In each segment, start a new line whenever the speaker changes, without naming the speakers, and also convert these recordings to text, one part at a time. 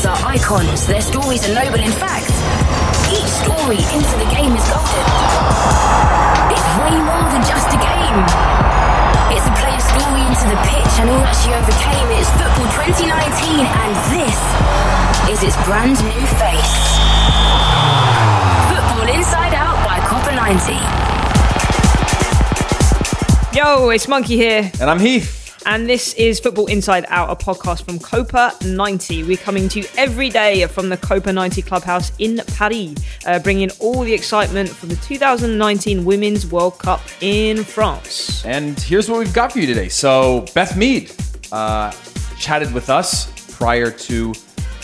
players are icons, their stories are noble in fact. Each story into the game is golden. It's way more than just a game. It's a player's story into the pitch and all that she overcame. It's football 2019 and this is its brand new face. Football Inside Out by Copa 90.
Yo, it's Monki here,
And I'm Heath.
And this is Football Inside Out, a podcast from Copa 90. We're coming to you every day from the Copa 90 Clubhouse in Paris, uh, bringing all the excitement from the 2019 Women's World Cup in France.
And here's what we've got for you today. So, Beth Mead uh, chatted with us prior to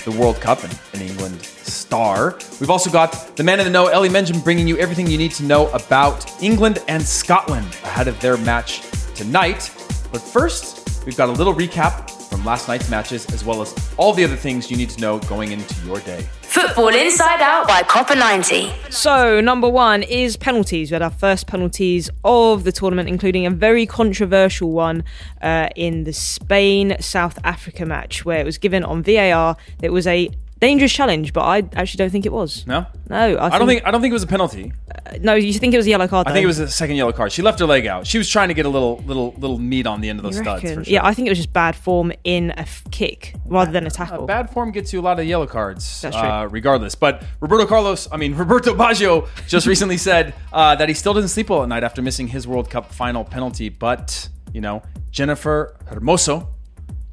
the World Cup, an, an England star. We've also got the man in the know, Ellie Mengem, bringing you everything you need to know about England and Scotland ahead of their match tonight. But first, we've got a little recap from last night's matches, as well as all the other things you need to know going into your day.
Football Inside Out by Copa 90.
So, number one is penalties. We had our first penalties of the tournament, including a very controversial one uh, in the Spain South Africa match, where it was given on VAR. It was a dangerous challenge, but I actually don't think it was.
No,
No, I,
I don't think I don't think it was a penalty.
No, you think it was a yellow card?
I
though?
think it was a second yellow card. She left her leg out. She was trying to get a little little little meat on the end of those
You
studs. For sure.
Yeah, I think it was just bad form in a f- kick rather than a tackle.
Uh, bad form gets you a lot of yellow cards,
That's true.
uh, regardless. But Roberto Carlos, I mean Roberto Baggio, just recently said uh, that he still doesn't sleep well at night after missing his World Cup final penalty. But you know, Jennifer Hermoso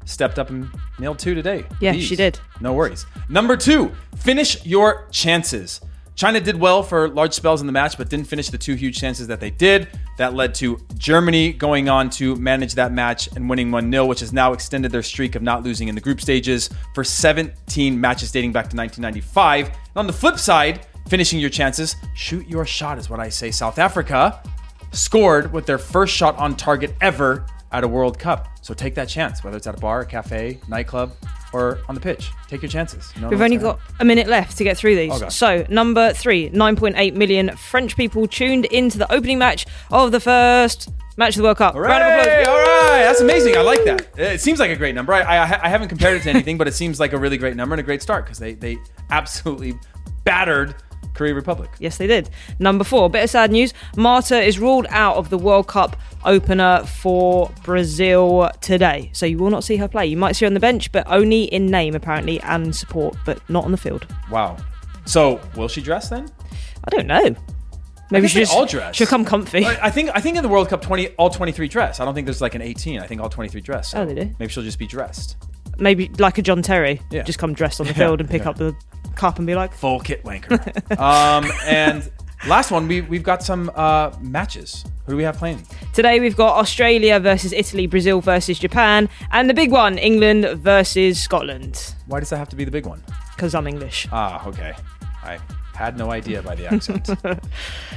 stepped up and nailed two today.
Yeah,
These.
she did.
No worries. Number two, finish your chances. China did well for large spells in the match, but didn't finish the two huge chances that they did. That led to Germany going on to manage that match and winning 1 0, which has now extended their streak of not losing in the group stages for 17 matches dating back to 1995. And on the flip side, finishing your chances, shoot your shot is what I say. South Africa scored with their first shot on target ever at a World Cup. So take that chance, whether it's at a bar, a cafe, nightclub, or on the pitch. Take your chances.
We've only got a minute left to get through these.
Okay.
So, number three, 9.8 million French people tuned into the opening match of the first match of the World Cup. Round of applause.
All right, that's amazing. I like that. It seems like a great number. I, I, I haven't compared it to anything, but it seems like a really great number and a great start because they, they absolutely battered Korea Republic.
Yes, they did. Number four, bit of sad news. Marta is ruled out of the World Cup opener for Brazil today. So you will not see her play. You might see her on the bench, but only in name, apparently, and support, but not on the field.
Wow. So will she dress then?
I don't know. Maybe she
all dress.
she'll come comfy.
I I think I think in the World Cup, twenty all twenty three dress. I don't think there's like an eighteen. I think all twenty three dress. So
Oh, they do?
Maybe she'll just be dressed.
Maybe like a John Terry,
Yeah.
just come dressed on the field and pick
yeah.
up the cup and be like,
Full kit wanker. um, and last one, we we've got some uh, matches. Who do we have playing?
Today we've got Australia versus Italy, Brazil versus Japan, and the big one, England versus Scotland.
Why does that have to be the big one?
Because I'm English.
Ah, okay. I had no idea by the accent.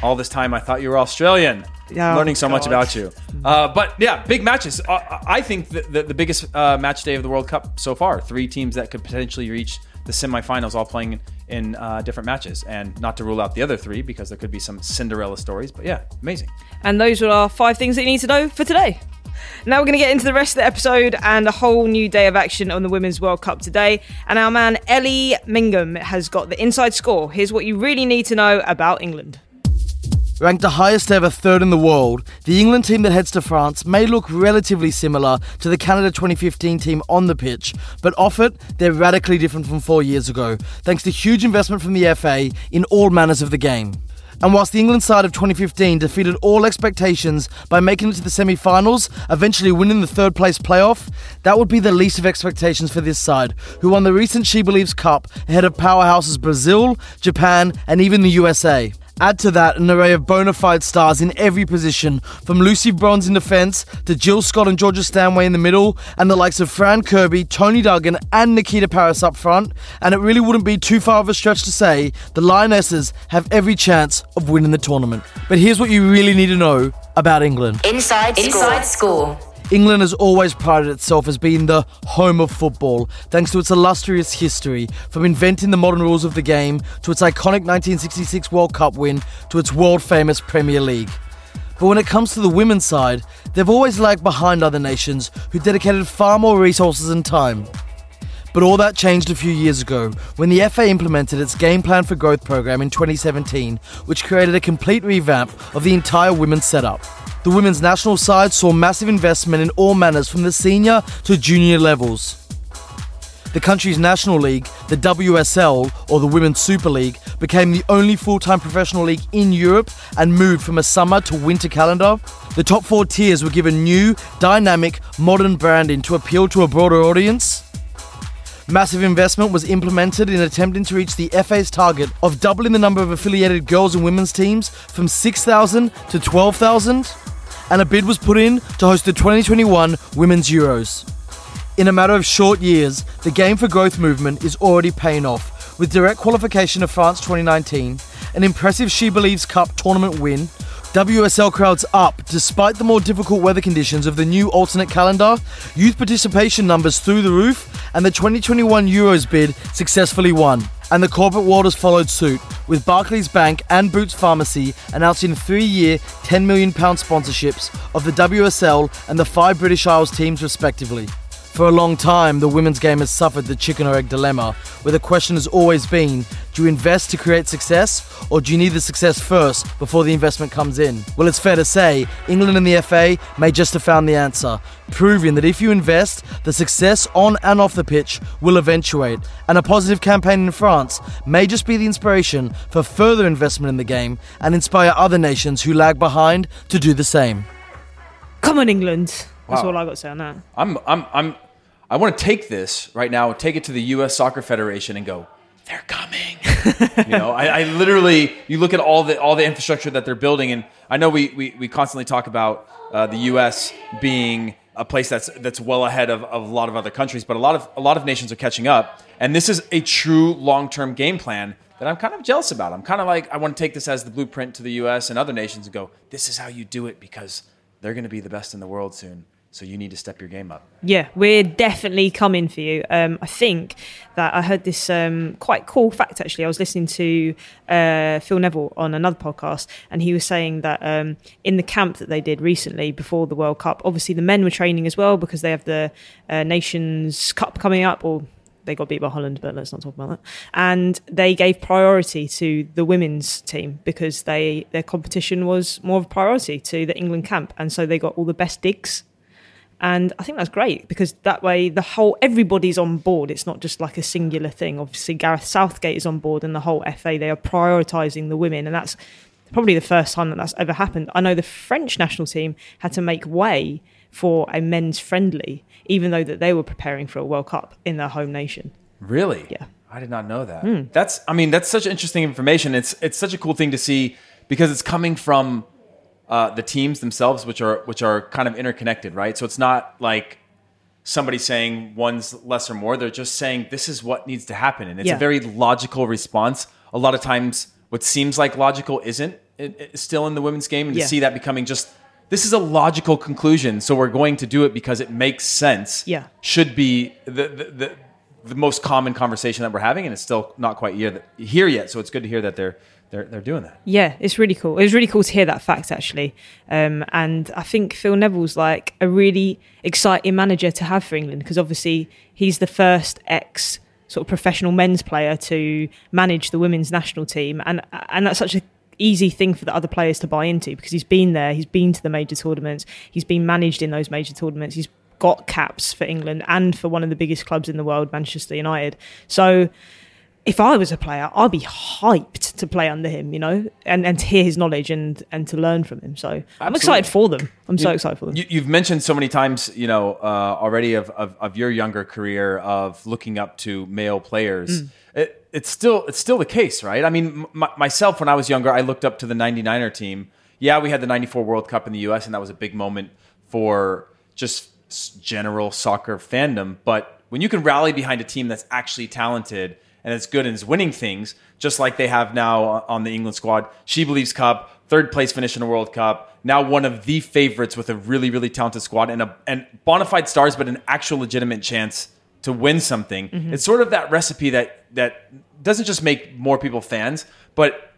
All this time, I thought you were Australian.
Yeah,
Learning so much about you. Uh, but yeah, big matches. Uh, I think the, the, the biggest uh, match day of the World Cup so far. Three teams that could potentially reach the semifinals all playing in uh, different matches, and not to rule out the other three because there could be some Cinderella stories. But yeah, amazing.
And those were our five things that you need to know for today. Now we're going to get into the rest of the episode and a whole new day of action on the Women's World Cup today. And our man Ellie Mengem has got the inside score. Here's what you really need to know about England.
Ranked the highest ever third in the world, the England team that heads to France may look relatively similar to the Canada 2015 team on the pitch, but off it, they're radically different from four years ago, thanks to huge investment from the FA in all manners of the game. And whilst the England side of 2015 defeated all expectations by making it to the semi finals, eventually winning the third place playoff, that would be the least of expectations for this side, who won the recent She Believes Cup ahead of powerhouses Brazil, Japan, and even the USA. Add to that an array of bona fide stars in every position, from Lucy Bronze in defence to Jill Scott and Georgia Stanway in the middle, and the likes of Fran Kirby, Toni Duggan, and Nikita Parris up front. And it really wouldn't be too far of a stretch to say the Lionesses have every chance of winning the tournament. But here's what you really need to know about England.
Inside, Inside score.
England has always prided itself as being the home of football, thanks to its illustrious history, from inventing the modern rules of the game to its iconic 1966 World Cup win to its world famous Premier League. But when it comes to the women's side, they've always lagged behind other nations who dedicated far more resources and time. But all that changed a few years ago when the FA implemented its Game Plan for Growth program in 2017, which created a complete revamp of the entire women's setup. The women's national side saw massive investment in all manners from the senior to junior levels. The country's national league, the WSL, or the Women's Super League, became the only full time professional league in Europe and moved from a summer to winter calendar. The top four tiers were given new, dynamic, modern branding to appeal to a broader audience. Massive investment was implemented in attempting to reach the FA's target of doubling the number of affiliated girls and women's teams from 6,000 to 12,000 and a bid was put in to host the 2021 Women's Euros. In a matter of short years, the Game for Growth movement is already paying off, with direct qualification of France 2019, an impressive She Believes Cup tournament win, WSL crowds up despite the more difficult weather conditions of the new alternate calendar, youth participation numbers through the roof, and the 2021 Euros bid successfully won and the corporate world has followed suit, with Barclays Bank and Boots Pharmacy announcing three year, £10 million sponsorships of the WSL and the five British Isles teams, respectively. For a long time, the women's game has suffered the chicken or egg dilemma, where the question has always been do you invest to create success, or do you need the success first before the investment comes in? Well, it's fair to say, England and the FA may just have found the answer, proving that if you invest, the success on and off the pitch will eventuate, and a positive campaign in France may just be the inspiration for further investment in the game and inspire other nations who lag behind to do the same.
Come on, England. That's
Wow.
all I got to say on that.
I'm I'm I'm I want to take this right now, take it to the U.S. Soccer Federation, and go. They're coming. you know, I, I literally you look at all the all the infrastructure that they're building, and I know we we, we constantly talk about uh, the U.S. being a place that's that's well ahead of, of a lot of other countries, but a lot of a lot of nations are catching up, and this is a true long term game plan that I'm kind of jealous about. I'm kind of like I want to take this as the blueprint to the U.S. and other nations and go, this is how you do it because they're going to be the best in the world soon. So you need to step your game up.
Yeah, we're definitely coming for you. Um, I think that I heard this um, quite cool fact actually. I was listening to uh, Phil Neville on another podcast, and he was saying that um, in the camp that they did recently before the World Cup, obviously the men were training as well because they have the uh, Nations Cup coming up, or they got beat by Holland, but let's not talk about that. And they gave priority to the women's team because they their competition was more of a priority to the England camp, and so they got all the best digs and I think that's great because that way the whole everybody's on board. It's not just like a singular thing. Obviously, Gareth Southgate is on board, and the whole FA they are prioritising the women, and that's probably the first time that that's ever happened. I know the French national team had to make way for a men's friendly, even though that they were preparing for a World Cup in their home nation.
Really?
Yeah.
I did not know that. Hmm. That's I mean that's such interesting information. It's it's such a cool thing to see because it's coming from uh, the teams themselves, which are which are kind of interconnected, right? So it's not like somebody saying one's less or more. They're just saying this is what needs to happen, and it's
Yeah.
a very logical response. A lot of times, what seems like logical isn't it, it's still in the women's game, and
Yeah.
to see that becoming just this is a logical conclusion, so we're going to do it because it makes sense.
Yeah.
should be the the, the the most common conversation that we're having, and it's still not quite here, here yet. So it's good to hear that they're they're they're doing that.
Yeah, it's really cool. It was really cool to hear that fact actually, um, and I think Phil Neville's like a really exciting manager to have for England because obviously he's the first ex sort of professional men's player to manage the women's national team, and and that's such a easy thing for the other players to buy into because he's been there, he's been to the major tournaments, he's been managed in those major tournaments, he's got caps for England and for one of the biggest clubs in the world, Manchester United. So if I was a player, I'd be hyped to play under him, you know, and, and to hear his knowledge and and to learn from him. So I'm
Absolutely.
excited for them. I'm so excited for them.
You, you've mentioned so many times, you know, uh, already of, of, of your younger career of looking up to male players.
Mm.
It, it's still it's still the case, right? I mean, m- myself when I was younger, I looked up to the '99er team. Yeah, we had the '94 World Cup in the U.S., and that was a big moment for just general soccer fandom. But when you can rally behind a team that's actually talented and it's good and is winning things, just like they have now on the England squad, She Believes Cup, third place finish in a World Cup, now one of the favorites with a really, really talented squad and a and bona fide stars, but an actual legitimate chance to win something. Mm-hmm. It's sort of that recipe that that doesn't just make more people fans, but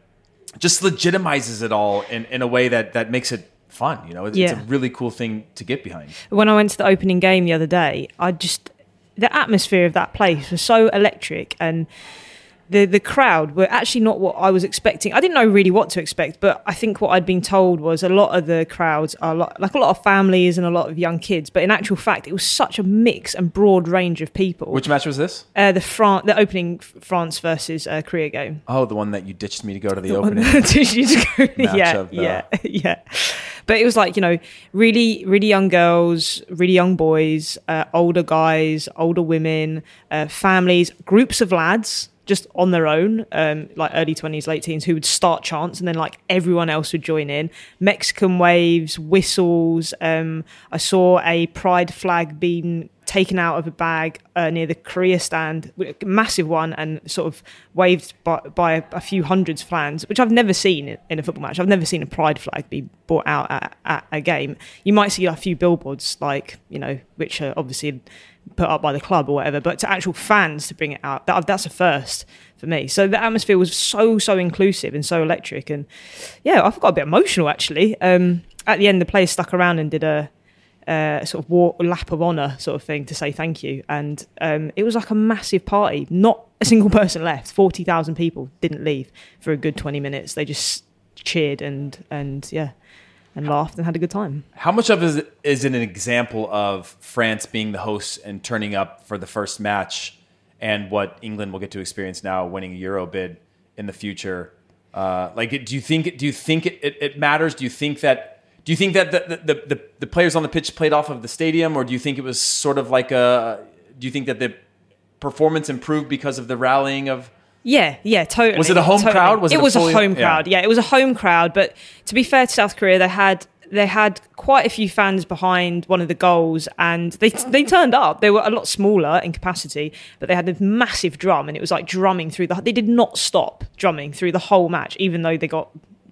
just legitimizes it all in, in a way that that makes it fun. You know, it's, it's a really cool thing to get behind.
when I went to the opening game the other day, I just the atmosphere of that place was so electric and the the crowd were actually not what I was expecting. I didn't know really what to expect, but I think what I'd been told was a lot of the crowds are lot, like a lot of families and a lot of young kids. But in actual fact, it was such a mix and broad range of people.
Which match was this?
uh, the Fran- the opening France versus uh, Korea game.
Oh, the one that you ditched me to go to the opening.
Did you just go-
Match
yeah,
of the-
yeah, yeah. But it was like you know, really, really young girls, really young boys, uh, older guys, older women, uh, families, groups of lads just on their own, um, like early twenties, late teens, who would start chants, and then like everyone else would join in. Mexican waves, whistles. Um, I saw a pride flag being taken out of a bag uh, near the Korea stand, massive one, and sort of waved by, by a few hundreds fans, which I've never seen in, in a football match. I've never seen a pride flag be brought out at, at a game. You might see a few billboards, like you know, which are obviously put up by the club or whatever, but to actual fans to bring it out, that, that's a first for me. So the atmosphere was so so inclusive and so electric, and yeah, I got a bit emotional actually. Um, at the end, the players stuck around and did a uh, sort of war, lap of honor sort of thing to say thank you. And um, it was like a massive party. Not a single person left. Forty thousand people didn't leave for a good twenty minutes. They just cheered and and yeah, and laughed and had a good time.
How much of it is it an example of France being the hosts and turning up for the first match, and what England will get to experience now, winning a Euro bid in the future? Uh, like, do you think do you think it, it, it matters? Do you think that do you think that the, the, the, the players on the pitch played off of the stadium, or do you think it was sort of like a? Do you think that the performance improved because of the rallying of?
Yeah, yeah, totally.
Was it a home
totally.
crowd? Was it
it
a
was
fully-
a home
yeah.
crowd. Yeah. it was a home crowd. But to be fair to South Korea, they had they had quite a few fans behind one of the goals, and they they turned up. They were a lot smaller in capacity, but they had this massive drum, and it was like drumming through the. They did not stop drumming through the whole match, even though they got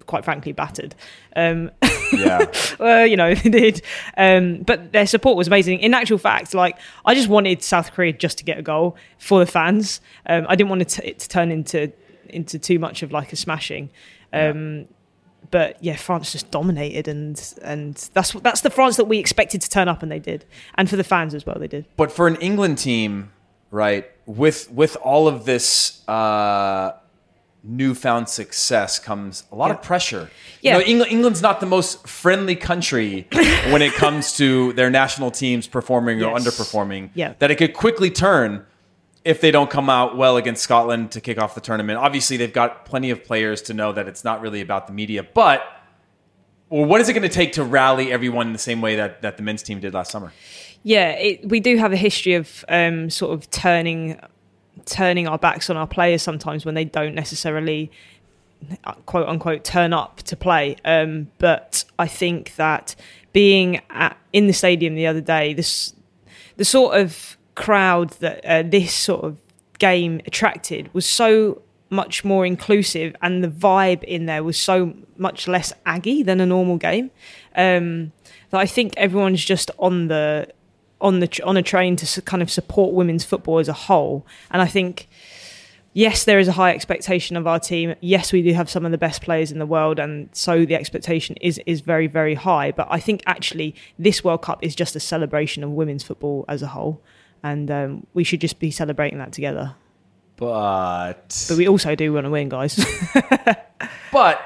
quite frankly battered. Um,
Yeah,
well, you know, they did. Um, but their support was amazing. In actual fact, like I just wanted South Korea just to get a goal for the fans. Um, I didn't want it to, it to turn into into too much of like a smashing. Um, But yeah, France just dominated, and and that's that's the France that we expected to turn up, and they did. And for the fans as well, they did.
But for an England team, right, with with all of this uh, newfound success comes a lot of pressure.
Yeah.
You know, England, England's not the most friendly country when it comes to their national teams performing or underperforming.
Yeah.
That it could quickly turn if they don't come out well against Scotland to kick off the tournament. Obviously, they've got plenty of players to know that it's not really about the media, but well, what is it going to take to rally everyone in the same way that, that the men's team did last summer?
Yeah, it, we do have a history of um, sort of turning turning our backs on our players sometimes when they don't necessarily uh, quote unquote turn up to play. Um, but I think that being at, in the stadium the other day, this the sort of crowd that uh, this sort of game attracted was so much more inclusive, and the vibe in there was so much less aggy than a normal game. Um, that I think everyone's just on the on the on a train to kind of support women's football as a whole. And I think yes, there is a high expectation of our team. Yes, we do have some of the best players in the world, and so the expectation is is very very high. But I think actually this World Cup is just a celebration of women's football as a whole, and um, we should just be celebrating that together.
But
But we also do want to win, guys.
but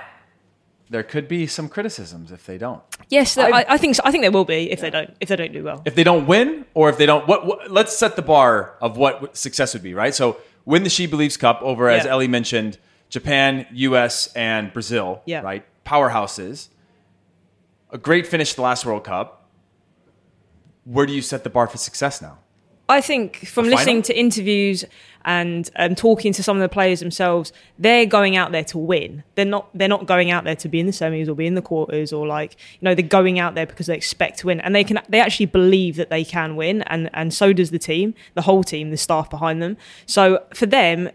there could be some criticisms if they don't.
yes,
I-
I, I think so. I think there will be if they don't if they don't do well.
If they don't win, or if they don't, what, what let's set the bar of what success would be, right? So win the She Believes Cup over, as
Yeah.
Ellie mentioned, Japan, U.S., and Brazil,
Yeah.
right? Powerhouses. A great finish to the last World Cup. Where do you set the bar for success now?
I think from listening to interviews and um, talking to some of the players themselves, they're going out there to win. They're not. They're not going out there to be in the semis or be in the quarters or like you know they're going out there because they expect to win and they can. They actually believe that they can win, and and so does the team, the whole team, the staff behind them. So for them,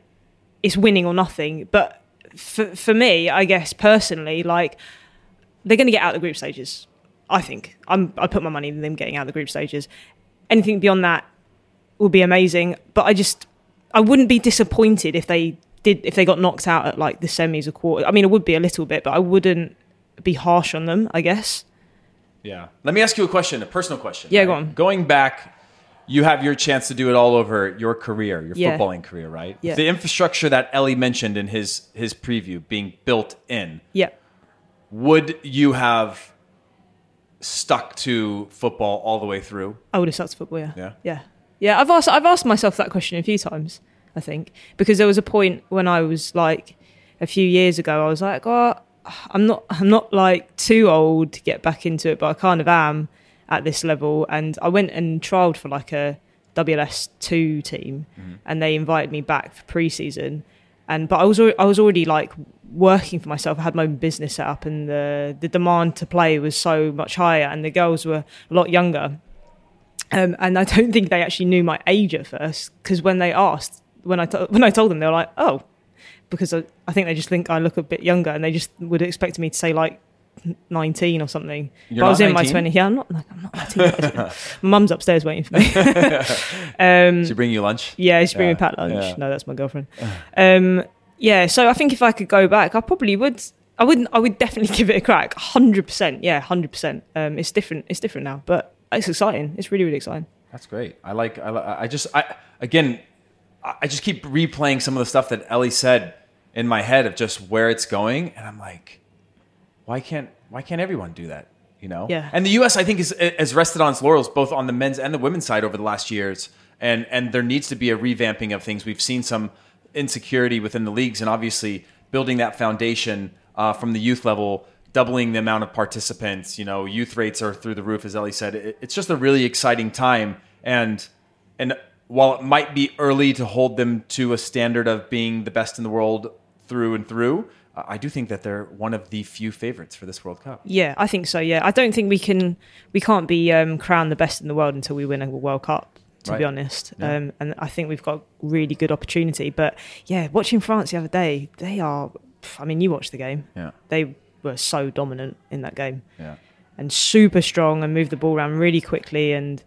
it's winning or nothing. But for for me, I guess personally, like they're going to get out of the group stages. I think I'm. I put my money in them getting out of the group stages. Anything beyond that will be amazing. But I just I wouldn't be disappointed if they did if they got knocked out at like the semis or quarter. I mean, it would be a little bit, but I wouldn't be harsh on them. I guess.
Yeah. Let me ask you a question, a personal question.
Yeah,
right?
go on.
Going back, you have your chance to do it all over your career, your
Yeah.
footballing career, right?
Yeah.
The infrastructure that Ellie mentioned in his his preview being built in.
Yeah.
Would you have stuck to football all the way through?
I would have stuck to football. Yeah.
Yeah?
Yeah. Yeah. I've asked I've asked myself that question a few times. I think because there was a point when I was like a few years ago. I was like, oh, I'm not I'm not like too old to get back into it, but I kind of am at this level. And I went and trialed for like a WLS two team, mm-hmm. and they invited me back for pre-season. And but I was I was already like working for myself. I had my own business set up, and the the demand to play was so much higher, and the girls were a lot younger. Um, and I don't think they actually knew my age at first because when they asked, when I to- when I told them, they were like, "Oh," because I, I think they just think I look a bit younger, and they just would expect me to say like nineteen or something.
You're
but I was in my
19?
twenty. Yeah, I'm not. Like, I'm not nineteen. my mum's upstairs waiting for me. um,
Should bring you lunch?
yeah, she bring
Yeah,
me packed lunch.
yeah.
No, that's my girlfriend. Um, yeah, so I think if I could go back, I probably would. I wouldn't. I would definitely give it a crack. Hundred percent. Yeah, hundred percent. Um, it's different. It's different now, but it's exciting. It's really, really exciting.
That's great. I like. I, I just. I again. I just keep replaying some of the stuff that Ellie said in my head of just where it's going, and I'm like, why can't why can't everyone do that? You know.
Yeah.
And the U.S. I think is has rested on its laurels both on the men's and the women's side over the last years, and and there needs to be a revamping of things. We've seen some insecurity within the leagues, and obviously building that foundation uh, from the youth level. Doubling the amount of participants, you know, youth rates are through the roof, as Ellie said. It, it's just a really exciting time, and and while it might be early to hold them to a standard of being the best in the world through and through, I do think that they're one of the few favorites for this World Cup.
Yeah, I think so. Yeah, I don't think we can. We can't be um, crowned the best in the world until we win a World Cup. To
Right.
be honest,
Yeah.
um, and I think we've got really good opportunity. But yeah, watching France the other day, they are. I mean, you watched the game.
Yeah,
They were so dominant in that game
yeah.
and super strong and moved the ball around really quickly. And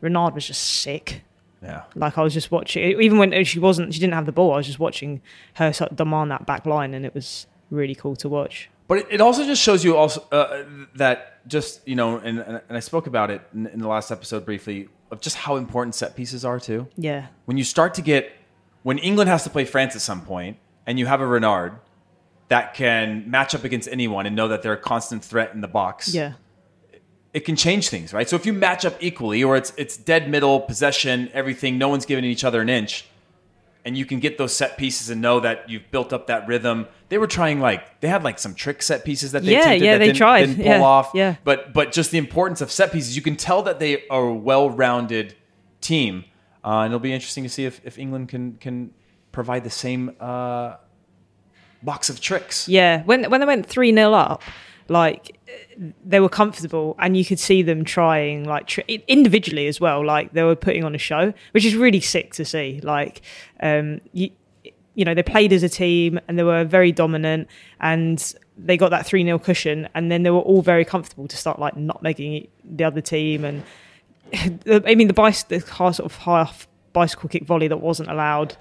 Renard was just sick.
Yeah.
Like I was just watching, even when she wasn't, she didn't have the ball. I was just watching her sort of demand that back line, and it was really cool to watch.
But it, also just shows you also uh, that just you know, and, and I spoke about it in, in the last episode briefly of just how important set pieces are too.
Yeah,
When you start to get when England has to play France at some point, and you have a Renard that can match up against anyone and know that they're a constant threat in the box.
yeah.
it can change things, right? So if you match up equally, or it's it's dead middle possession, everything, no one's giving each other an inch, and you can get those set pieces and know that you've built up that rhythm. They were trying like they had like some trick set pieces that they
Yeah, yeah,
that
they
didn't,
tried.
didn't pull
Yeah,
off.
yeah.
but but just the importance of set pieces, you can tell that they are a well-rounded team, uh, and it'll be interesting to see if, if England can can provide the same uh, box of tricks.
Yeah, when when they went three 0 up, like they were comfortable, and you could see them trying like tr- individually as well. Like they were putting on a show, which is really sick to see. Like, um, you you know, they played as a team, and they were very dominant, and they got that three 0 cushion, and then they were all very comfortable to start like not making the other team and. I mean, the, bice, the sort of half bicycle kick volley that wasn't allowed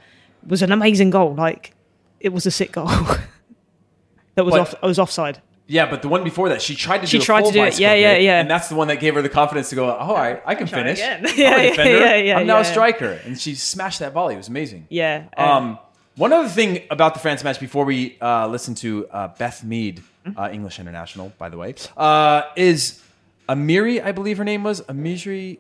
was an amazing goal. Like it was a sit goal that was
But-
off. I was offside.
Yeah, but the one before that, she tried to
She
do
tried to do it. Yeah, yeah, yeah.
And that's the one that gave her the confidence to go, oh, I, I can finish.
again.
I'm
Yeah, yeah,
defender.
yeah, yeah,
I'm now a striker. And she smashed that volley. It was amazing.
Yeah.
Um, one other thing about the France match before we uh, listen to uh, Beth Mead, uh, English international, by the way, uh, is Amiri, I believe her name was Amiri,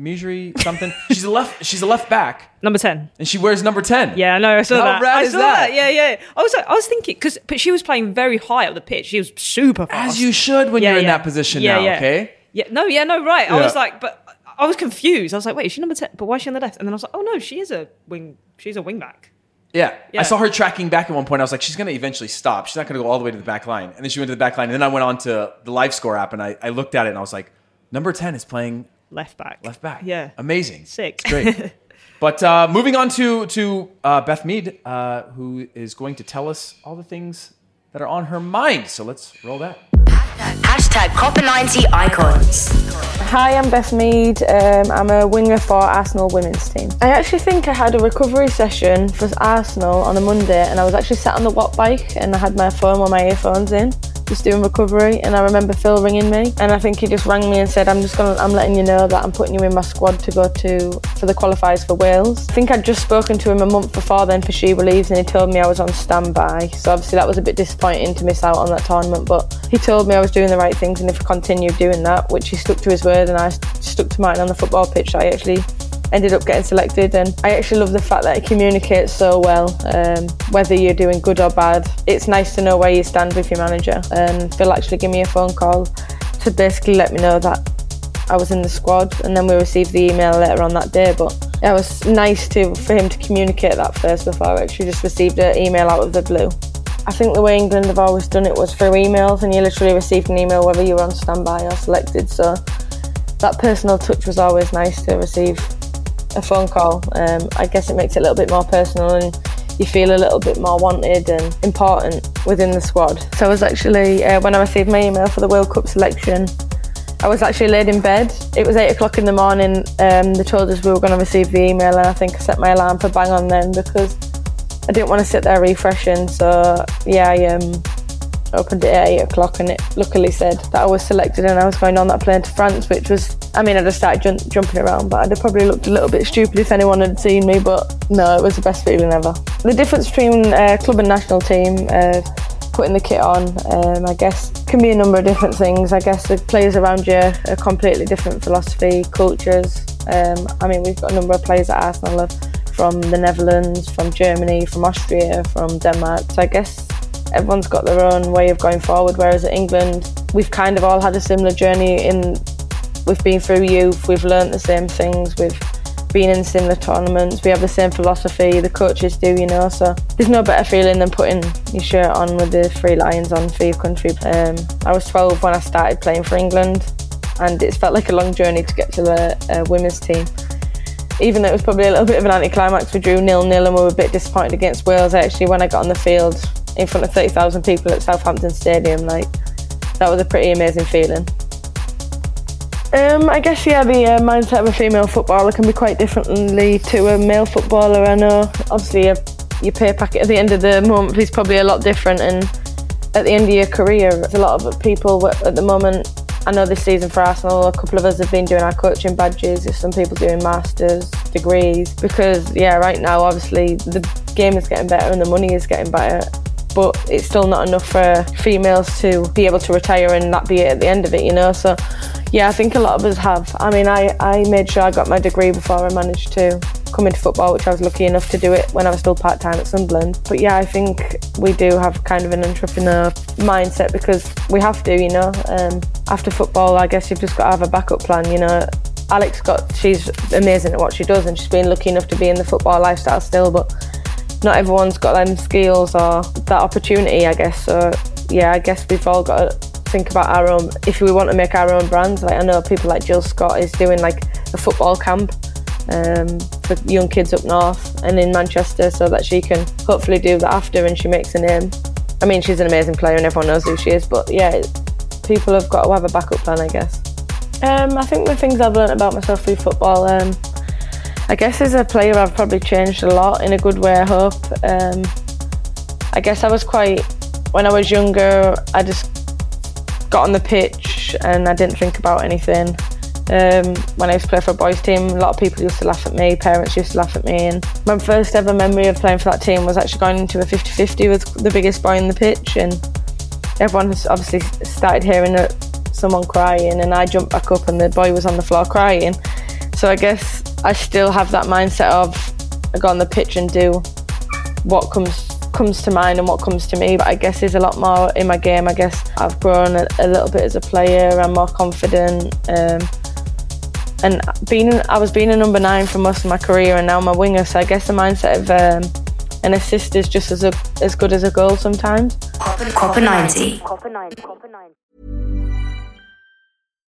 Amiri something. she's a left. She's a left back,
number ten.
and she wears number ten.
Yeah, I know. I saw
How
that.
rad
I
is
saw
that?
Yeah, yeah. I was like, I was thinking because, but she was playing very high up the pitch. She was super fast.
As you should when
Yeah,
you're in that position
Yeah,
now.
yeah.
Okay.
Yeah, no, yeah, no, right. I was like, but I was confused. I was like, wait, is she number ten? But why is she on the left? And then I was like, oh no, she is a wing. She's a wing back.
Yeah.
Yeah.
I saw her tracking back at one point. I was like, she's going to eventually stop. She's not going to go all the way to the back line. And then she went to the back line. And then I went on to the live score app and I, I looked at it and I was like, number 10 is playing
Left back.
left back.
Yeah.
Amazing.
Sick.
It's great. but uh, moving on to, to uh, Beth Mead, uh, who is going to tell us all the things that are on her mind. So let's roll that.
Hashtag Copa90 Icons.
Hi, I'm Beth Mead. Um, I'm a winger for Arsenal women's team. I actually think I had a recovery session for Arsenal on a Monday, and I was actually sat on the watt bike and I had my phone with my earphones in, just doing recovery. And I remember Phil ringing me, and I think he just rang me and said, "I'm just gonna, I'm letting you know that I'm putting you in my squad to go to for the qualifiers for Wales." I think I'd just spoken to him a month before then for She Believes, and he told me I was on standby. So obviously that was a bit disappointing to miss out on that tournament, but he told me I was doing the right things, and if I continued doing that, which he stuck to his word, and I stuck to mine on the football pitch, I actually ended up getting selected and I actually love the fact that it communicates so well um, whether you're doing good or bad. It's nice to know where you stand with your manager and Phil actually gave me a phone call to basically let me know that I was in the squad and then we received the email later on that day. But it was nice to for him to communicate that first before I actually just received an email out of the blue. I think the way England have always done it was through emails and you literally received an email whether you were on standby or selected. So that personal touch was always nice to receive a phone call. Um, I guess it makes it a little bit more personal and you feel a little bit more wanted and important within the squad. So I was actually, uh, when I received my email for the World Cup selection, I was actually laid in bed. It was eight o'clock in the morning. Um, they told us we were going to receive the email, and I think I set my alarm for bang on then because I didn't want to sit there refreshing. So yeah, I um, opened at eight o'clock, and it luckily said that I was selected and I was going on that plane to France, which was, I mean, I just started jun- jumping around, but I'd have probably looked a little bit stupid if anyone had seen me. But no, it was the best feeling ever. The difference between uh, club and national team. Uh, putting the kit on, um, I guess, can be a number of different things. I guess the players around you are completely different philosophy, cultures. Um, I mean, we've got a number of players at Arsenal from the Netherlands, from Germany, from Austria, from Denmark. So I guess everyone's got their own way of going forward. Whereas at England, we've kind of all had a similar journey. In we've been through youth, we've learnt the same things, we've been in similar tournaments, we have the same philosophy, the coaches do, you know. So there's no better feeling than putting your shirt on with the Three Lions on for your country. Um, I was 12 when I started playing for England, and it's felt like a long journey to get to the uh, women's team. Even though it was probably a little bit of an anticlimax, we drew nil nil and we were a bit disappointed against Wales. Actually, when I got on the field in front of 30,000 people at Southampton Stadium, like that was a pretty amazing feeling. Um, I guess yeah, the uh, mindset of a female footballer can be quite differently to a male footballer. I know, obviously, your, your pay packet at the end of the month is probably a lot different, and at the end of your career, there's a lot of people at the moment. I know this season for Arsenal, a couple of us have been doing our coaching badges. Some people doing masters degrees because yeah, right now obviously the game is getting better and the money is getting better but it's still not enough for females to be able to retire and that be it at the end of it, you know. So, yeah, I think a lot of us have. I mean, I, I made sure I got my degree before I managed to come into football, which I was lucky enough to do it when I was still part time at Sunderland. But yeah, I think we do have kind of an entrepreneur mindset because we have to, you know. Um, after football, I guess you've just got to have a backup plan, you know. Alex Scott, she's amazing at what she does and she's been lucky enough to be in the football lifestyle still, but not everyone's got them skills or that opportunity, I guess. So yeah, I guess we've all got to think about our own. If we want to make our own brands, like I know people like Jill Scott is doing like a football camp um, for young kids up north and in Manchester, so that she can hopefully do that after and she makes a name. I mean, she's an amazing player and everyone knows who she is, but yeah, people have got to have a backup plan, I guess. Um, I think the things I've learned about myself through football, um, I guess as a player, I've probably changed a lot in a good way. I hope. Um, I guess I was quite when I was younger. I just got on the pitch and I didn't think about anything. Um, when I used to play for a boys' team, a lot of people used to laugh at me, parents used to laugh at me. And my first ever memory of playing for that team was actually going into a 50 50 with the biggest boy in the pitch. And everyone has obviously started hearing someone crying, and I jumped back up, and the boy was on the floor crying. So I guess I still have that mindset of I go on the pitch and do what comes comes to mind and what comes to me. But I guess there's a lot more in my game. I guess I've grown a, a little bit as a player. I'm more confident. Um, and being I was being a number nine for most of my career, and now I'm a winger. So I guess the mindset of um, an assist is just as a, as good as a goal sometimes.
Copa 90.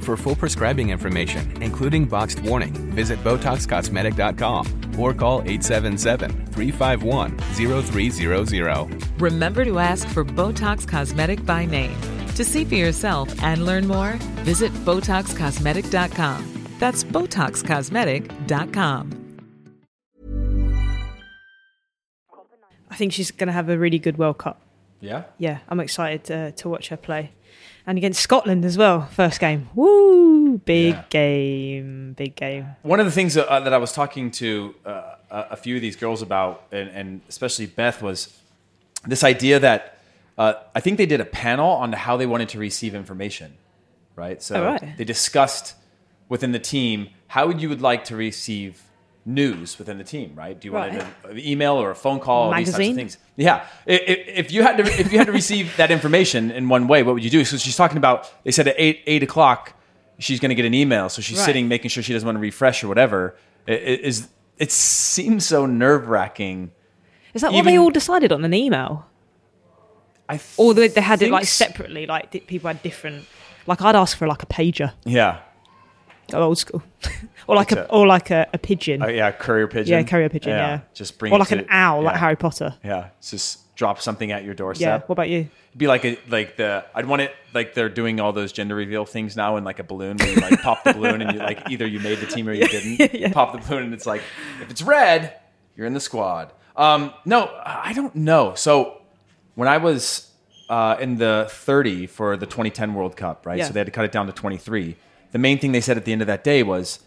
For full prescribing information, including boxed warning, visit BotoxCosmetic.com or call 877-351-0300.
Remember to ask for Botox Cosmetic by name. To see for yourself and learn more, visit BotoxCosmetic.com. That's BotoxCosmetic.com.
I think she's going to have a really good World Cup.
Yeah.
Yeah, I'm excited to, to watch her play. And against Scotland as well, first game. Woo! Big
Yeah.
game. Big game.
One of the things uh, that I was talking to uh, a a few of these girls about, and, and especially Beth, was this idea that uh, I think they did a panel on how they wanted to receive information, right? So
Oh, right.
they discussed within the team how you would like to receive news within the team, right? Do you want an email or a phone call? These types
Magazine?
of things. Yeah. If you had to, if you had to receive that information in one way, what would you do? So she's talking about. They said at eight eight o'clock, she's going to get an email. So she's
Right.
sitting, making sure she doesn't want to refresh or whatever. It, is it seems so nerve wracking.
Is that what they all decided on an email?
I
Or they, they had it like separately, like people had different. Like I'd ask for like a pager,
Yeah.
Go old school, or like
What's
a or like a, a pigeon,
Oh yeah, courier pigeon.
yeah, carrier pigeon, yeah,
Just bring
or like
to-
an owl, like. Harry Potter.
Yeah, just drop something at your doorstep. Yeah.
What about you?
be like a like the I'd want it like they're doing all those gender reveal things now in like a balloon where you like pop the balloon and you like either you made the team or you didn't.
Yeah.
Pop the balloon and it's like if it's red, you're in the squad. Um, no, I don't know. So when I was uh, in the 30 for the 2010 World Cup, right?
Yeah.
So they had to cut it down to 23. The main thing they said at the end of that day was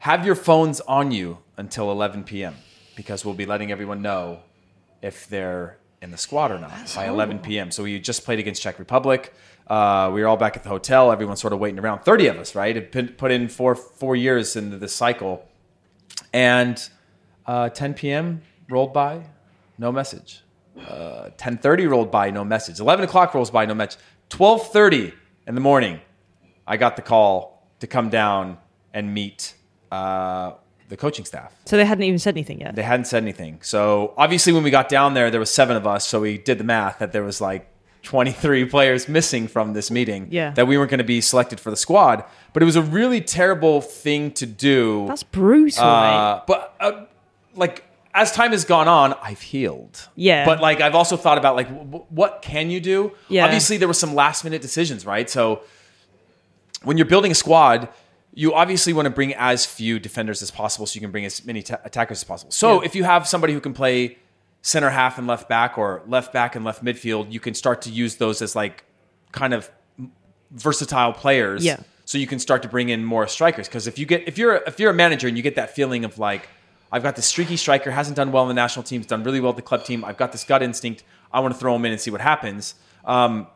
have your phones on you until 11 p.m. because we'll be letting everyone know if they're in the squad or not by 11 p.m. So we just played against Czech Republic. Uh, we were all back at the hotel. Everyone's sort of waiting around. 30 of us, right? Had put- put in four four years into this cycle, and uh, 10 p.m. rolled by, no message. Uh, 10:30 rolled by, no message. 11 o'clock rolls by, no message. 12:30 in the morning, I got the call to come down and meet uh, the coaching staff.
So they hadn't even said anything yet.
They hadn't said anything. So obviously, when we got down there, there was seven of us. So we did the math that there was like 23 players missing from this meeting.
Yeah.
That we weren't going to be selected for the squad. But it was a really terrible thing to do.
That's brutal.
Uh, but uh, like as time has gone on, I've healed.
Yeah.
But like, I've also thought about like, w- what can you do?
Yeah.
Obviously, there were some last minute decisions, right? So when you're building a squad, you obviously want to bring as few defenders as possible, so you can bring as many ta attackers as possible. So
Yeah.
if you have somebody who can play center half and left back, or left back and left midfield, you can start to use those as like kind of versatile players.
Yeah.
So you can start to bring in more strikers because if you get if you're if you're a manager and you get that feeling of like I've got this streaky striker hasn't done well in the national team, has done really well with the club team. I've got this gut instinct. I want to throw him in and see what happens. Um,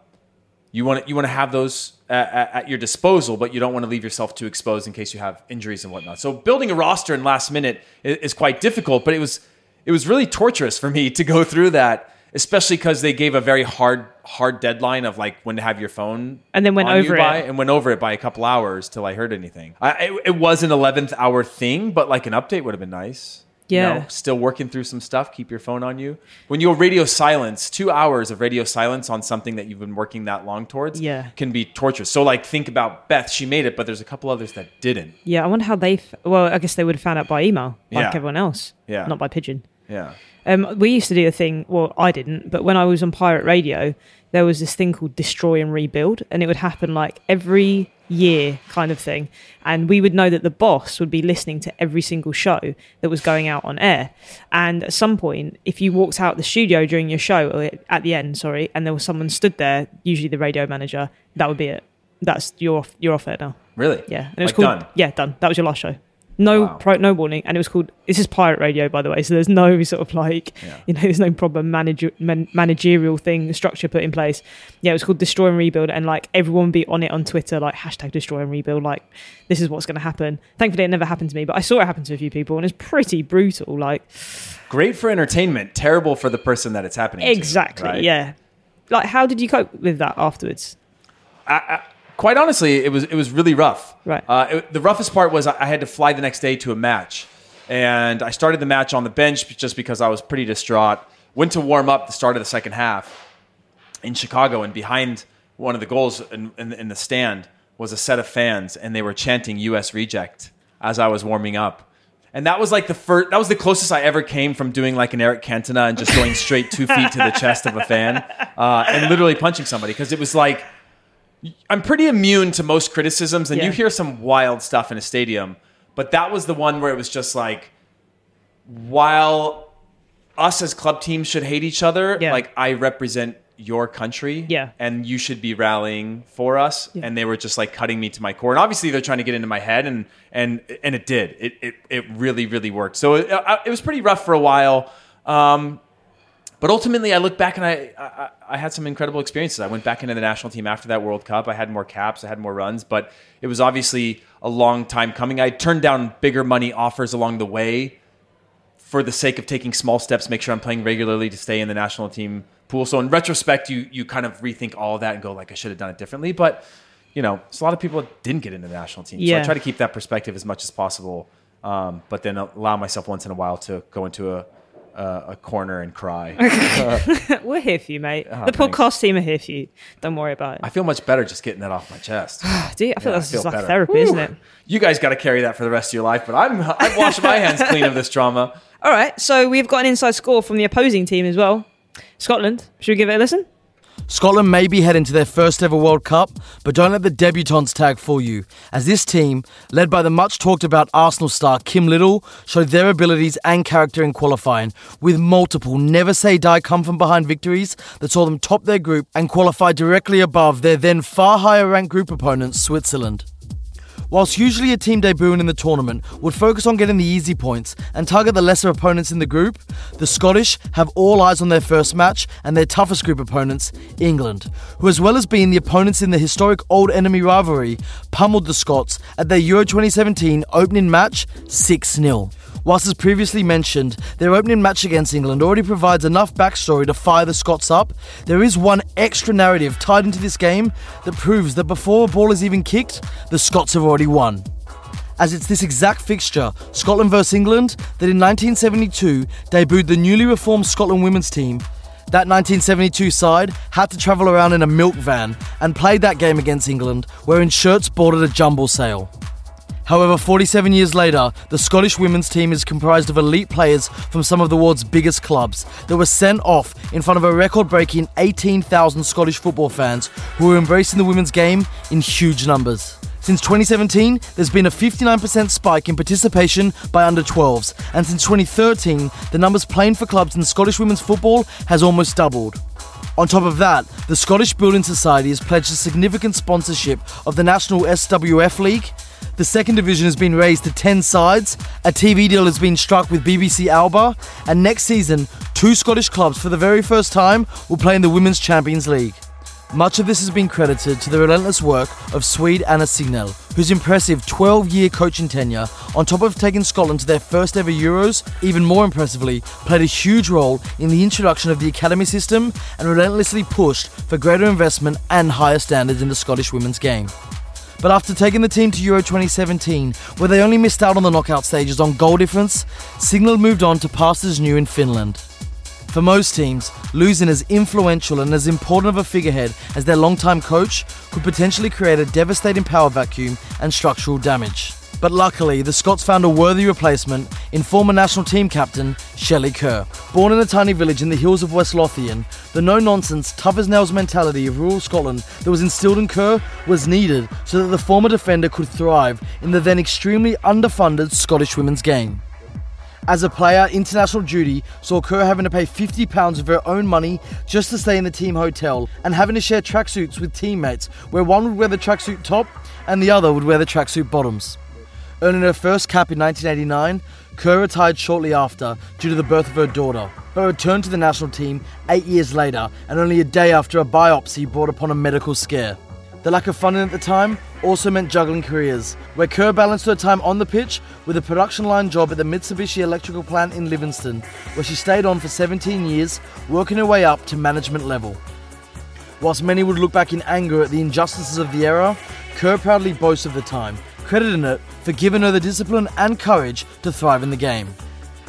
you want to, you want to have those at, at, your disposal, but you don't want to leave yourself too exposed in case you have injuries and whatnot. So building a roster in last minute is, is quite difficult, but it was it was really torturous for me to go through that, especially because they gave a very hard hard deadline of like when to have your phone
And then went
on
over
you by,
it.
and went over it by a couple hours till I heard anything. I, it, it was an eleventh hour thing, but like an update would have been nice. You
Yeah.
know, still working through some stuff. Keep your phone on you. When you radio silence, two hours of radio silence on something that you've been working that long towards,
Yeah.
can be torturous. So like, think about Beth. She made it, but there's a couple others that didn't.
Yeah, I wonder how they. F- well, I guess they would have found out by email, like
Yeah.
everyone else.
Yeah.
Not by pigeon.
Yeah.
Um, we used to do a thing. Well, I didn't, but when I was on pirate radio, there was this thing called destroy and rebuild, and it would happen like every year, kind of thing. And we would know that the boss would be listening to every single show that was going out on air. And at some point, if you walked out the studio during your show, or at the end, sorry, and there was someone stood there, usually the radio manager, that would be it. That's you're off, you're off air now.
Really?
Yeah, and it was
Like,
called
done?
yeah done. That was your last show. No
Wow.
pro, no warning, and it was called. This is pirate radio, by the way. So there's no sort of like
Yeah.
you know, there's no problem manager, man, managerial thing structure put in place. Yeah, it was called Destroy and Rebuild, and like everyone would be on it on Twitter, like hashtag Destroy and Rebuild. Like this is what's going to happen. Thankfully, it never happened to me, but I saw it happen to a few people, and it's pretty brutal. Like
Great for entertainment. Terrible for the person that it's happening. to,
exactly,
right?
yeah. Like how did you cope with that afterwards?
Quite honestly, it was it was really rough.
Right.
Uh, it- the roughest part was I had to fly the next day to a match, and I started the match on the bench just because I was pretty distraught. Went to warm up the start of the second half in Chicago, and behind one of the goals in, in, in the stand was a set of fans, and they were chanting "U.S. Reject" as I was warming up. And that was like the first. That was the closest I ever came from doing like an Eric Cantona and just going straight two feet to the chest of a fan uh, and literally punching somebody because it was like I'm pretty immune to most criticisms, and
Yeah.
you hear some wild stuff in a stadium. But that was the one where it was just like, while us as club teams should hate each other,
Yeah.
like I represent your country,
Yeah.
and you should be rallying for us. And they were just like cutting me to my core, and obviously they're trying to get into my head, and and and it did. It it, it really really worked. So it, uh, it was pretty rough for a while. Um, but ultimately, I look back and I, I I had some incredible experiences. I went back into the national team after that World Cup. I had more caps, I had more runs, but it was obviously a long time coming. I turned down bigger money offers along the way for the sake of taking small steps, make sure I'm playing regularly to stay in the national team pool. So in retrospect, you you kind of rethink all of that and go like, I should have done it differently. But you know, there's a lot of people that didn't get into the national team. So I try to keep that perspective as much as possible, um, but then allow myself once in a while to go into a a, a corner and cry.
We're here for you, mate. the
Ah, thanks.
podcast team are here for you. Don't worry about it.
I feel much better just getting that off my chest.
Do you? I feel
Yeah,
that's
I feel
just like
better.
therapy, isn't it?
You guys got to carry that for the rest of your life, but I'm I'm washing my hands clean of this drama.
All right, so we've got an inside score from the opposing team as well. Scotland. Should we give it a listen?
Scotland may be heading to their first ever World Cup, but don't let the debutants tag fool you, as this team, led by the much talked about Arsenal star Kim Little, showed their abilities and character in qualifying, with multiple never say die come from behind victories that saw them top their group and qualify directly above their then far higher ranked group opponent, Switzerland. Whilst usually a team debuting in the tournament would focus on getting the easy points and target the lesser opponents in the group, the Scottish have all eyes on their first match and their toughest group opponents, England, who, as well as being the opponents in the historic old enemy rivalry, pummeled the Scots at their Euro 2017 opening match 6 0. Whilst as previously mentioned, their opening match against England already provides enough backstory to fire the Scots up, there is one extra narrative tied into this game that proves that before a ball is even kicked, the Scots have already won. As it's this exact fixture, Scotland vs England, that in 1972 debuted the newly reformed Scotland women's team. That 1972 side had to travel around in a milk van and played that game against England, wearing shirts bought at a jumble sale. However, 47 years later, the Scottish women's team is comprised of elite players from some of the world's biggest clubs that were sent off in front of a record breaking 18,000 Scottish football fans who were embracing the women's game in huge numbers. Since 2017, there's been a 59% spike in participation by under 12s, and since 2013, the numbers playing for clubs in Scottish women's football has almost doubled. On top of that, the Scottish Building Society has pledged a significant sponsorship of the National SWF League. The second division has been raised to 10 sides, a TV deal has been struck with BBC Alba, and next season, two Scottish clubs for the very first time will play in the Women's Champions League. Much of this has been credited to the relentless work of Swede Anna Signeul, whose impressive 12 year coaching tenure, on top of taking Scotland to their first ever Euros, even more impressively, played a huge role in the introduction of the academy system and relentlessly pushed for greater investment and higher standards in the Scottish women's game. But after taking the team to Euro 2017, where they only missed out on the knockout stages on goal difference, Signeul moved on to pastures new in Finland. For most teams, losing as influential and as important of a figurehead as their longtime coach could potentially create a devastating power vacuum and structural damage. But luckily, the Scots found a worthy replacement in former national team captain Shelley Kerr. Born in a tiny village in the hills of West Lothian, the no nonsense, tough as nails mentality of rural Scotland that was instilled in Kerr was needed so that the former defender could thrive in the then extremely underfunded Scottish women's game. As a player, international duty saw Kerr having to pay £50 of her own money just to stay in the team hotel and having to share tracksuits with teammates where one would wear the tracksuit top and the other would wear the tracksuit bottoms. Earning her first cap in 1989, Kerr retired shortly after due to the birth of her daughter, but returned to the national team eight years later and only a day after a biopsy brought upon a medical scare. The lack of funding at the time also meant juggling careers, where Kerr balanced her time on the pitch with a production line job at the Mitsubishi electrical plant in Livingston, where she stayed on for 17 years, working her way up to management level. Whilst many would look back in anger at the injustices of the era, Kerr proudly boasts of the time, crediting it for giving her the discipline and courage to thrive in the game.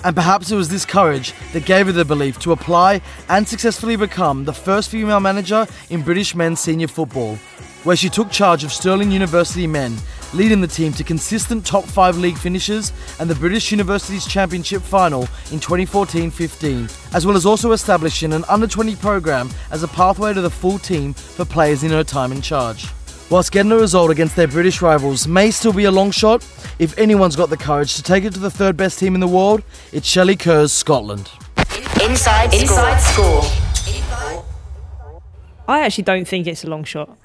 And perhaps it was this courage that gave her the belief to apply and successfully become the first female manager in British men's senior football, where she took charge of Stirling University men, leading the team to consistent top 5 league finishes and the British Universities Championship final in 2014-15, as well as also establishing an under 20 program as a pathway to the full team for players in her time in charge. Whilst getting a result against their British rivals may still be a long shot, if anyone's got the courage to take it to the third best team in the world, it's Shelley Kerr's Scotland.
Inside, Inside score.
I actually don't think it's a long shot.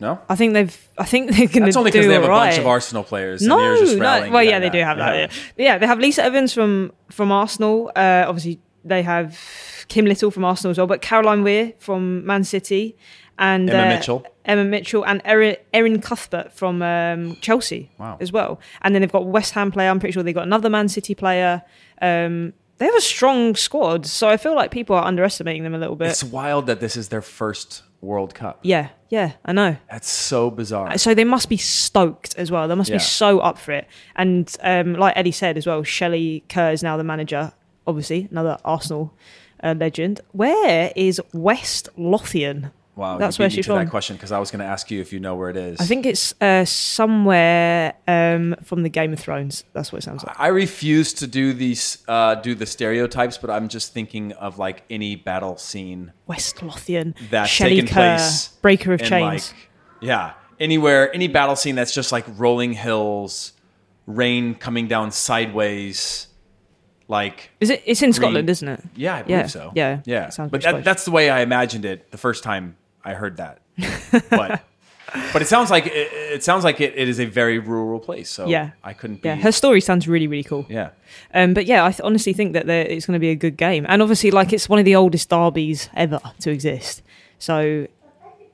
No?
I think they've. I think they're going to
That's only because they have a
all
bunch of Arsenal players.
No,
and you're just
no. Well, yeah,
behind
they do
that.
have that. Yeah. yeah, they have Lisa Evans from from Arsenal. Uh, obviously, they have Kim Little from Arsenal as well, but Caroline Weir from Man City and
Emma
uh,
Mitchell.
Emma Mitchell, and Erin, Erin Cuthbert from um, Chelsea
Wow.
as well. And then they've got West Ham player. I'm pretty sure they've got another Man City player. Um, they have a strong squad, so I feel like people are underestimating them a little bit.
It's wild that this is their first World Cup.
yeah, yeah, I know.
That's so bizarre.
So they must be stoked as well. They must
Yeah.
be so up for it. And um, like Eddie said as well, Shelley Kerr is now the manager. Obviously, another Arsenal uh, legend. Where is West Lothian?
Wow,
that's where she's
to
from.
that question because I was going to ask you if you know where it is.
I think it's uh, somewhere um, from the Game of Thrones. That's what it sounds like.
I refuse to do these, uh, do the stereotypes, but I'm just thinking of like any battle scene
West Lothian.
that's
Shelley
taken
Kerr,
place,
Breaker of
in,
Chains.
Like, yeah, anywhere, any battle scene that's just like rolling hills, rain coming down sideways, like
is it? It's in
green-
Scotland, isn't it?
Yeah, I believe
Yeah,
so.
yeah,
yeah. but that, that's the way I imagined it the first time I heard that. but but it sounds like it, it sounds like it, it is a very rural place. So
Yeah.
I couldn't be.
Yeah, her story sounds really, really cool.
yeah.
Um, but yeah, I th- honestly think that there- it's going to be a good game, and obviously, like it's one of the oldest derbies ever to exist. So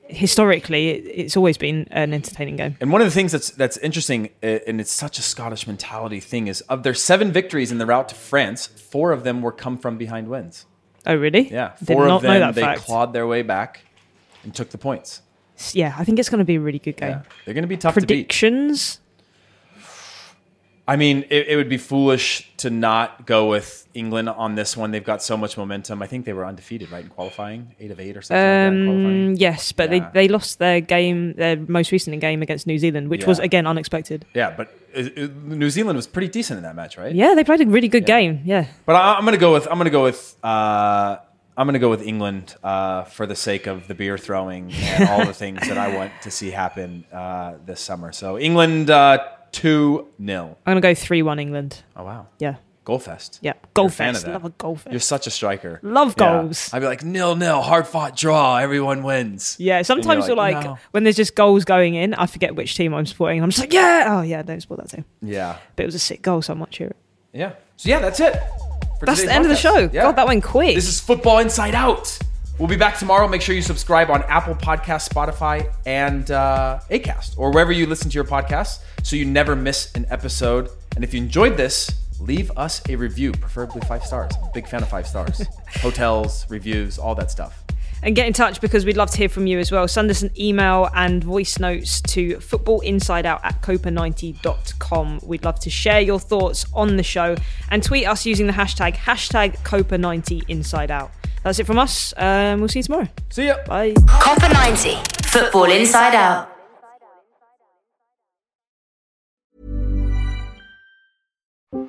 historically, it, it's always been an entertaining game.
And one of the things that's that's interesting, uh, and it's such a Scottish mentality thing, is of their seven victories in the route to France, four of them were come from behind wins.
Oh, really?
Yeah,
Did
four
not
of them they
fact.
clawed their way back and took the points.
yeah, I think it's going to be a really good game.
Yeah, they're going to be tough to beat.
Predictions?
I mean, it, it would be foolish to not go with England on this one. They've got so much momentum. I think they were undefeated, right, in qualifying, eight of eight or something. like that in
Um,
qualifying.
yes, but
Yeah.
they, they lost their game, their most recent game against New Zealand, which was again unexpected.
Yeah, but uh, uh, New Zealand was pretty decent in that match, right?
Yeah, they played a really good game. Yeah,
But I, I'm gonna go with I'm gonna go with uh, I'm gonna go with England uh, for the sake of the beer throwing and all the things that I want to see happen uh, this summer. So England uh, two 0
I'm gonna go three one England.
Oh wow,
Yeah,
Goalfest.
yeah,
You're
goal fest.
of.
Love a goal fest.
You're such a striker.
Love
Yeah.
goals.
I'd be like nil nil, hard fought draw, everyone wins.
Yeah, sometimes
you're
you're
like,
like,
"No."
when there's just goals going in, I forget which team I'm supporting. I'm just like, yeah, oh yeah, don't support that team.
Yeah,
But it was a sick goal, so I might cheer it.
yeah. So yeah, that's it.
That's the end of the show.
Yeah.
God, that went quick.
This is Football Inside Out. We'll be back tomorrow. Make sure you subscribe on Apple Podcasts, Spotify, and uh, Acast, or wherever you listen to your podcasts, so you never miss an episode. And if you enjoyed this, leave us a review, preferably five stars. I'm big fan of five stars. Hotels, reviews, all that stuff.
And get in touch because we'd love to hear from you as well. Send us an email and voice notes to footballinsideout at copa90.com. We'd love to share your thoughts on the show and tweet us using the hashtag hashtag copa90insideout. That's it from us. Um, we'll see you tomorrow.
See ya.
Bye.
Copa 90, Football Inside Out.